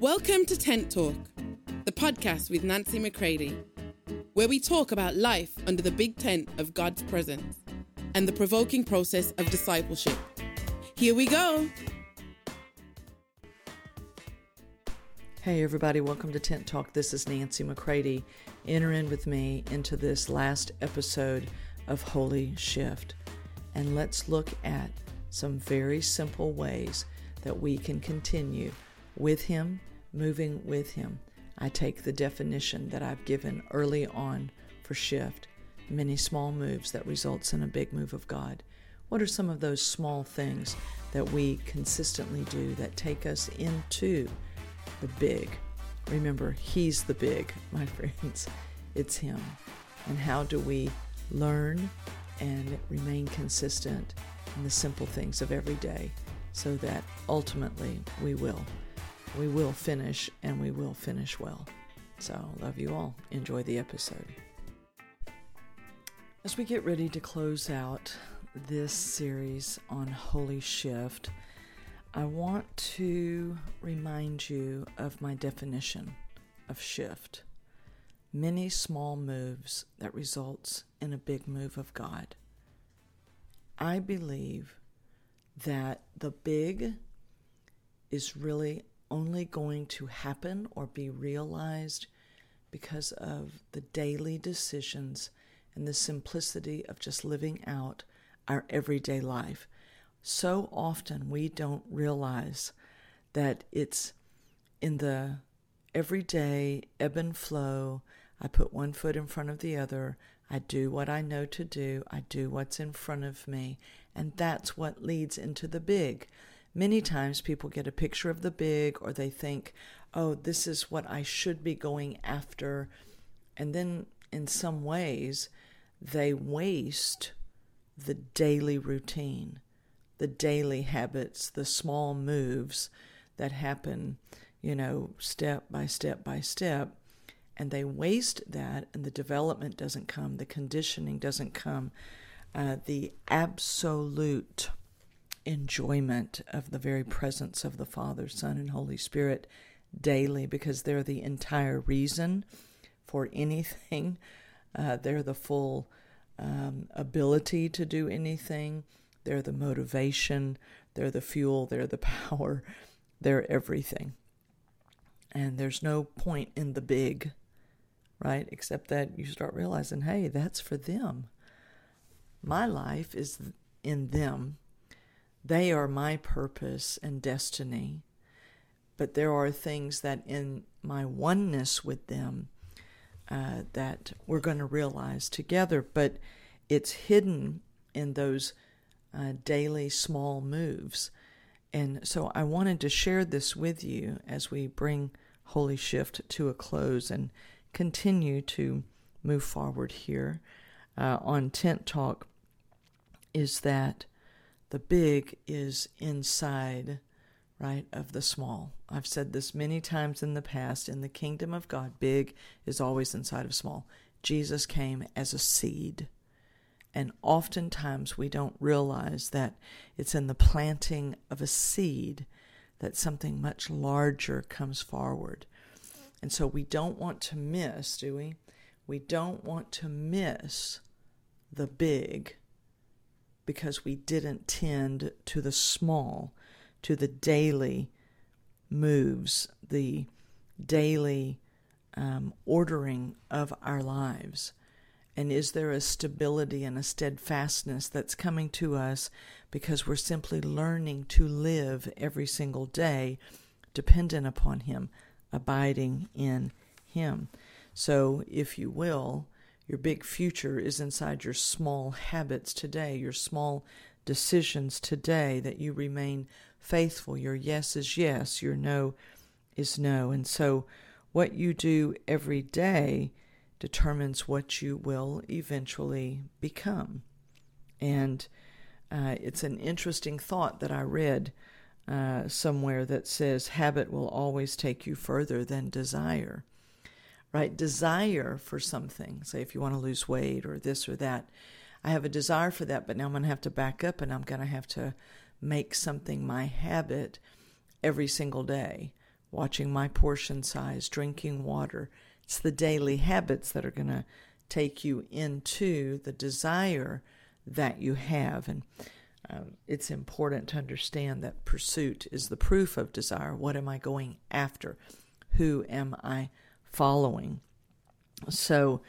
Welcome to Tent Talk, the podcast with Nancy McCready, where we talk about life under the big tent of God's presence and the provoking process of discipleship. Here we go. Hey, everybody, welcome to Tent Talk. This is Nancy McCready. Enter in with me into this last episode of Holy Shift. And let's look at some very simple ways that we can continue with Him, moving with Him. I take the definition that I've given early on for shift many small moves that results in a big move of God. What are some of those small things that we consistently do that take us into the big? Remember, He's the big, my friends. It's Him. And how do we learn and remain consistent in the simple things of every day so that ultimately we will? We will finish and we will finish well. So, love you all. Enjoy the episode. As we get ready to close out this series on Holy Shift, I want to remind you of my definition of shift. Many small moves that results in a big move of God. I believe that the big is really only going to happen or be realized because of the daily decisions and the simplicity of just living out our everyday life. So often we don't realize that it's in the everyday ebb and flow. I put one foot in front of the other. I do what I know to do. I do what's in front of me. And that's what leads into the big. Many times people get a picture of the big or they think, oh, this is what I should be going after. And then in some ways, they waste the daily routine, the daily habits, the small moves that happen, you know, step by step by step. And they waste that, and the development doesn't come, the conditioning doesn't come, uh, the absolute enjoyment of the very presence of the Father, Son, and Holy Spirit daily because they're the entire reason for anything uh, they're the full um, ability to do anything. They're the motivation. They're the fuel. They're the power. They're everything. And there's no point in the big, right? Except that you start realizing, hey, that's for them. My life is in them. They are my purpose and destiny. But there are things that in my oneness with them, uh, that we're going to realize together, but it's hidden in those uh, daily small moves. And so I wanted to share this with you as we bring Holy Shift to a close and continue to move forward here uh, on Tent Talk is that the big is inside right, of the small. I've said this many times in the past. In the kingdom of God, big is always inside of small. Jesus came as a seed. And oftentimes we don't realize that it's in the planting of a seed that something much larger comes forward. And so we don't want to miss, do we? We don't want to miss the big because we didn't tend to the small to the daily moves, the daily um, ordering of our lives? And is there a stability and a steadfastness that's coming to us because we're simply learning to live every single day dependent upon Him, abiding in Him? So, if you will, your big future is inside your small habits today, your small decisions today, that you remain faithful. Your yes is yes, your no is no. And so, what you do every day determines what you will eventually become. And uh, it's an interesting thought that I read uh, somewhere that says habit will always take you further than desire. Right? Desire for something, say if you want to lose weight or this or that, I have a desire for that, but now I'm going to have to back up and I'm going to have to make something my habit every single day. watching my portion size, drinking water. It's the daily habits that are going to take you into the desire that you have. And um, it's important to understand that pursuit is the proof of desire. What am I going after? Who am I following? So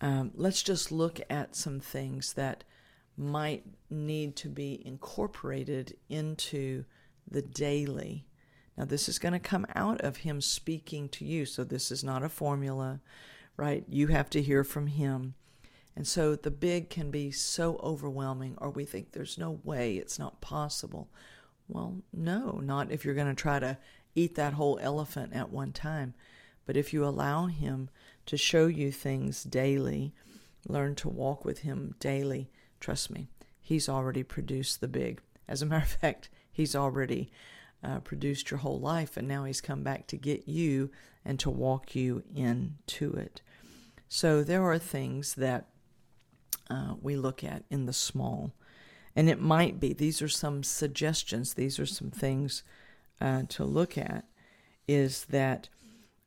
um, let's just look at some things that might need to be incorporated into the daily. Now, this is going to come out of Him speaking to you. So, this is not a formula, right? You have to hear from Him. And so the big can be so overwhelming, or we think there's no way, it's not possible. Well, no, not if you're going to try to eat that whole elephant at one time. But if you allow Him to show you things daily, learn to walk with Him daily, trust me, He's already produced the big. As a matter of fact, He's already uh, produced your whole life, and now He's come back to get you and to walk you into it. So there are things that uh, we look at in the small. And it might be, these are some suggestions, these are some things uh, to look at, is that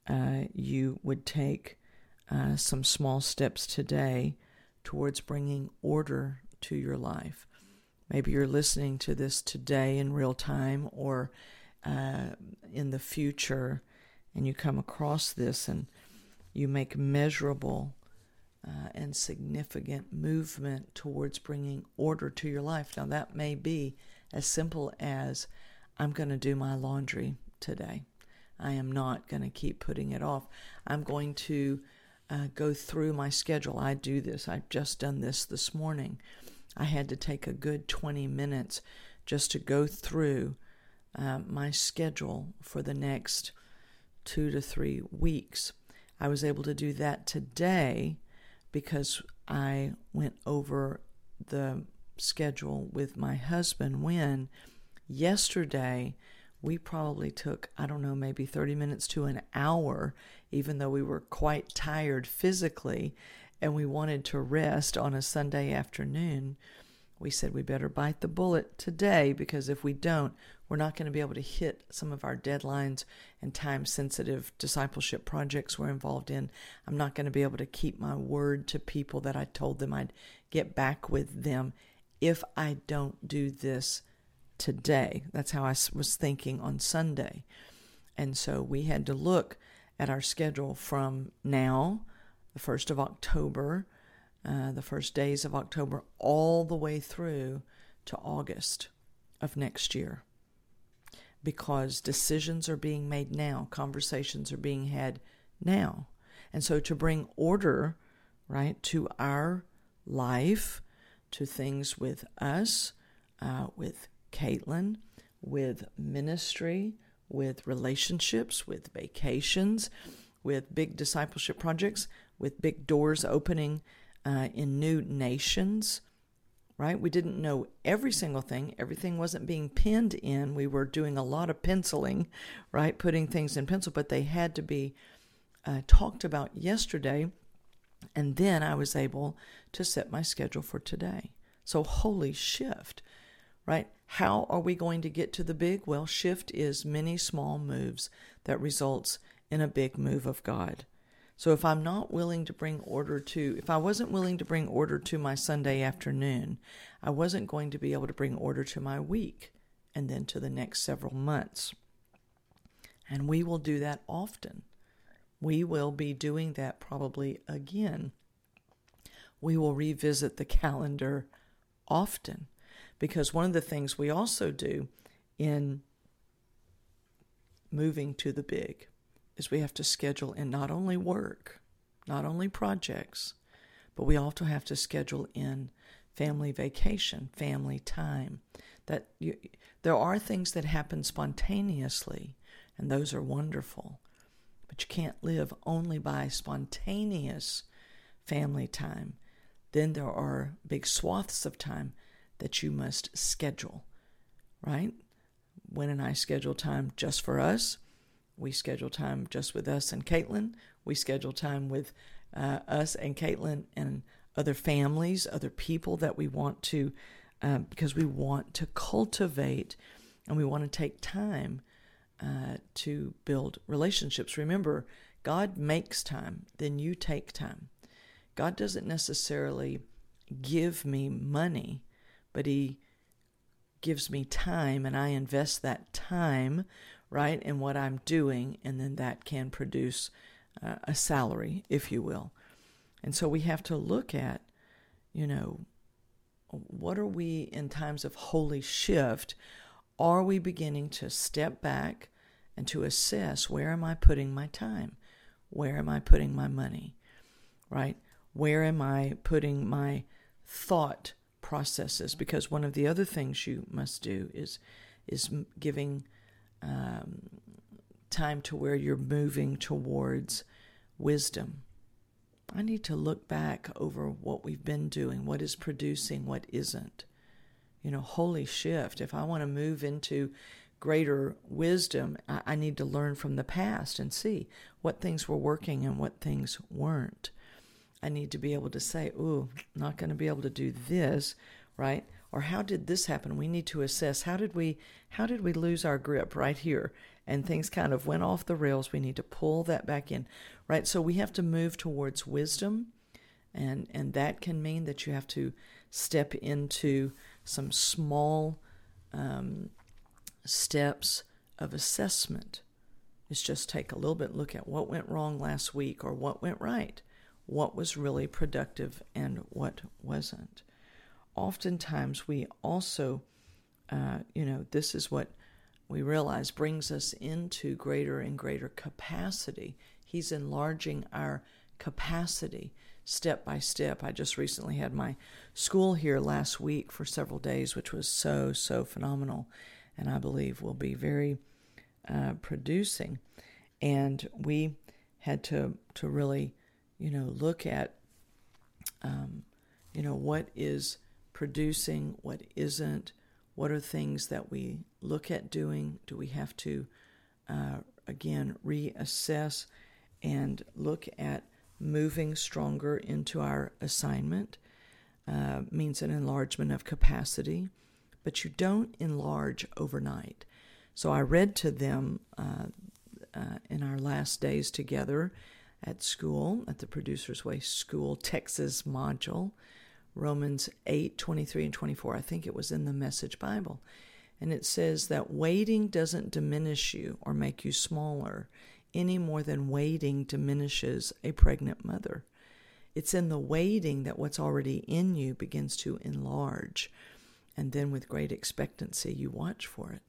uh, you would take uh, some small steps today towards bringing order to your life. Maybe you're listening to this today in real time or uh, in the future, and you come across this and you make measurable uh, and significant movement towards bringing order to your life. Now, that may be as simple as I'm going to do my laundry today. I am not going to keep putting it off. I'm going to uh, go through my schedule. I do this. I've just done this this morning. I had to take a good 20 minutes just to go through uh, my schedule for the next two to three weeks. I was able to do that today because I went over the schedule with my husband when yesterday we probably took, I don't know, maybe 30 minutes to an hour, even though we were quite tired physically and we wanted to rest on a Sunday afternoon. We said we better bite the bullet today because if we don't, we're not going to be able to hit some of our deadlines and time sensitive discipleship projects we're involved in. I'm not going to be able to keep my word to people that I told them I'd get back with them if I don't do this today. That's how I was thinking on Sunday. And so we had to look at our schedule from now, the 1st of October, uh, the first days of October, all the way through to August of next year because decisions are being made now, conversations are being had now. And so to bring order, right, to our life, to things with us, uh, with Caitlin, with ministry, with relationships, with vacations, with big discipleship projects, with big doors opening uh, in new nations, right? We didn't know every single thing. Everything wasn't being pinned in. We were doing a lot of penciling, right? Putting things in pencil, but they had to be uh, talked about yesterday. And then I was able to set my schedule for today. So, holy shift, right? How are we going to get to the big? Well, shift is many small moves that results in a big move of God. So if I'm not willing to bring order to, if I wasn't willing to bring order to my Sunday afternoon, I wasn't going to be able to bring order to my week and then to the next several months. And we will do that often. We will be doing that probably again. We will revisit the calendar often because one of the things we also do in moving to the big is we have to schedule in not only work, not only projects, but we also have to schedule in family vacation, family time. That you, there are things that happen spontaneously, and those are wonderful. But you can't live only by spontaneous family time. Then there are big swaths of time that you must schedule, right? When and I schedule time just for us, we schedule time just with us and Caitlin. We schedule time with uh, us and Caitlin and other families, other people that we want to, uh, because we want to cultivate and we want to take time uh, to build relationships. Remember, God makes time, then you take time. God doesn't necessarily give me money, but He gives me time, and I invest that time, right, in what I'm doing, and then that can produce uh, a salary, if you will. And so we have to look at, you know, what are we in times of holy shift? Are we beginning to step back and to assess where am I putting my time? Where am I putting my money? Right? Where am I putting my thought processes? Because one of the other things you must do is is giving um, time to where you're moving towards wisdom. I need to look back over what we've been doing, what is producing, what isn't. You know, holy shift. If I want to move into greater wisdom, I, need to learn from the past and see what things were working and what things weren't. I need to be able to say, ooh, not going to be able to do this, right? Or how did this happen? We need to assess how did we how did we lose our grip right here? And things kind of went off the rails. We need to pull that back in, right? So we have to move towards wisdom, and and that can mean that you have to step into some small um, steps of assessment. Is just take a little bit look at what went wrong last week or what went right what was really productive and what wasn't. Oftentimes, we also, uh, you know, this is what we realize brings us into greater and greater capacity. He's enlarging our capacity step by step. I just recently had my school here last week for several days, which was so, so phenomenal, and I believe will be very uh, producing. And we had to, to really you know, look at, um, you know, what is producing, what isn't, what are things that we look at doing? Do we have to, uh, again, reassess and look at moving stronger into our assignment? Uh, means an enlargement of capacity, but you don't enlarge overnight. So I read to them uh, uh, in our last days together at school, at the Producers Way School Texas module, Romans 8 23 and 24. I think it was in the Message Bible. And it says that waiting doesn't diminish you or make you smaller any more than waiting diminishes a pregnant mother. It's in the waiting that what's already in you begins to enlarge. And then with great expectancy, you watch for it.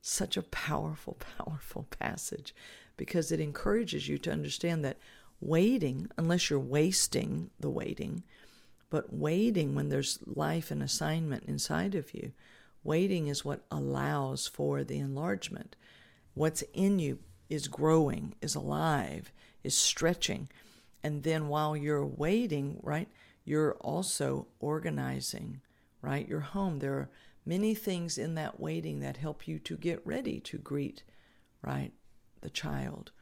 Such a powerful, powerful passage because it encourages you to understand that waiting, unless you're wasting the waiting, but waiting when there's life and assignment inside of you, waiting is what allows for the enlargement. What's in you is growing, is alive, is stretching. And then while you're waiting, right, you're also organizing, right, your home. There are many things in that waiting that help you to get ready to greet, right, the child,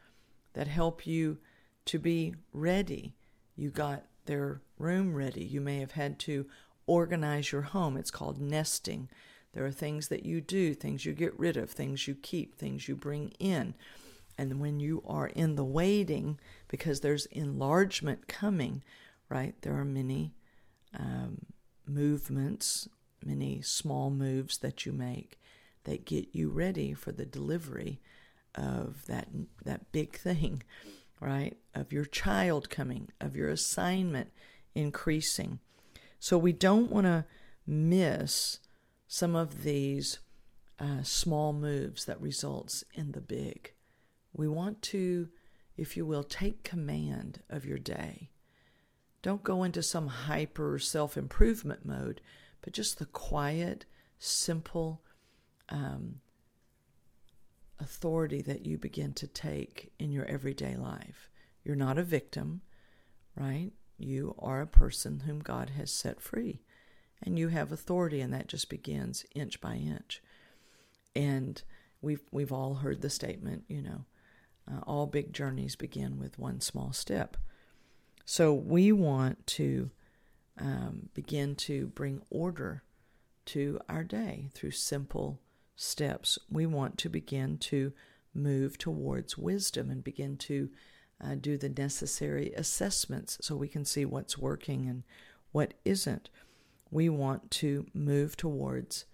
that help you to be ready. You got their room ready. You may have had to organize your home. It's called nesting. There are things that you do, things you get rid of, things you keep, things you bring in. And when you are in the waiting, because there's enlargement coming, right? There are many um, movements, many small moves that you make that get you ready for the delivery of that that big thing, right? Of your child coming, of your assignment increasing. So we don't want to miss some of these uh, small moves that results in the big. We want to, if you will, take command of your day. Don't go into some hyper self improvement mode, but just the quiet, simple, um, authority that you begin to take in your everyday life. You're not a victim, right? You are a person whom God has set free. And you have authority, and that just begins inch by inch. And we've, we've all heard the statement, you know, uh, all big journeys begin with one small step. So we want to um, begin to bring order to our day through simple steps. We want to begin to move towards wisdom and begin to uh, do the necessary assessments so we can see what's working and what isn't. We want to move towards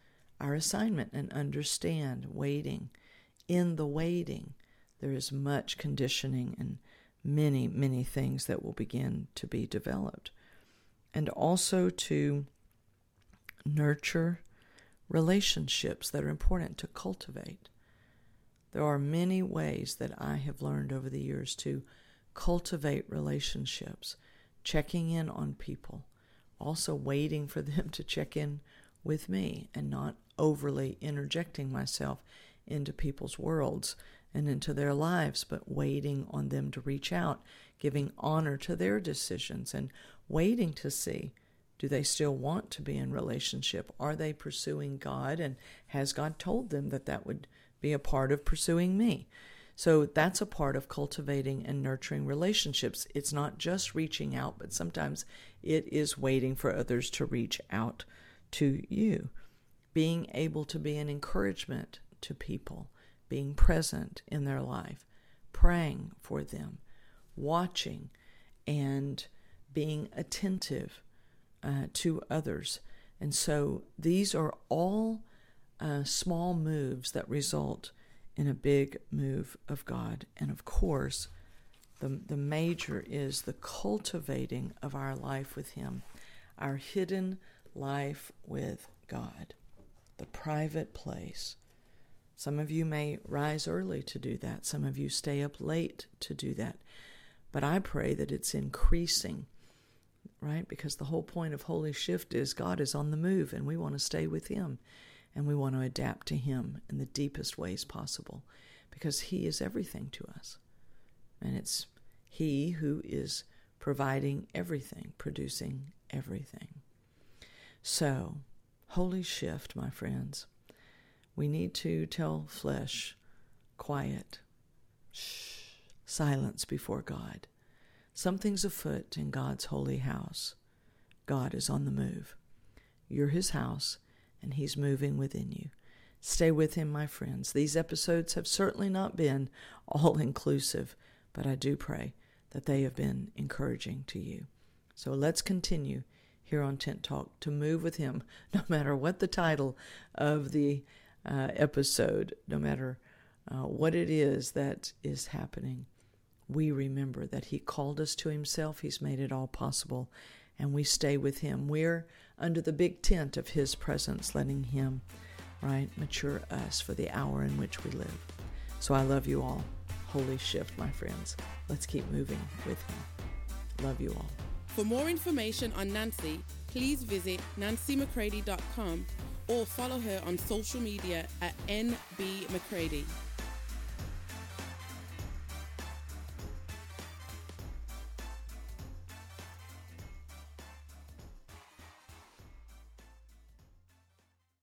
our assignment and understand waiting. In the waiting, there is much conditioning and many, many things that will begin to be developed. And also to nurture relationships that are important to cultivate. There are many ways that I have learned over the years to cultivate relationships, checking in on people, also waiting for them to check in with me and not overly interjecting myself into people's worlds and into their lives, but waiting on them to reach out, giving honor to their decisions and waiting to see do they still want to be in relationship? Are they pursuing God? And has God told them that that would be a part of pursuing me? So that's a part of cultivating and nurturing relationships. It's not just reaching out, but sometimes it is waiting for others to reach out to you. Being able to be an encouragement to people, being present in their life, praying for them, watching, and being attentive uh, to others. And so these are all uh, small moves that result in a big move of God. And of course, the, the major is the cultivating of our life with Him, our hidden life with God, the private place. Some of you may rise early to do that, some of you stay up late to do that. But I pray that it's increasing right? Because the whole point of Holy Shift is God is on the move and we want to stay with Him and we want to adapt to Him in the deepest ways possible because He is everything to us. And it's He who is providing everything, producing everything. So, Holy Shift, my friends. We need to tell flesh, quiet, shh, silence before God. Something's afoot in God's holy house. God is on the move. You're his house, and he's moving within you. Stay with him, my friends. These episodes have certainly not been all inclusive, but I do pray that they have been encouraging to you. So let's continue here on Tent Talk to move with him, no matter what the title of the uh, episode, no matter uh, what it is that is happening we remember that He called us to Himself, He's made it all possible, and we stay with Him. We're under the big tent of His presence, letting Him, right, mature us for the hour in which we live. So I love you all. Holy shift, my friends. Let's keep moving with Him. Love you all. For more information on Nancy, please visit nancymccready.com or follow her on social media at NB McCready.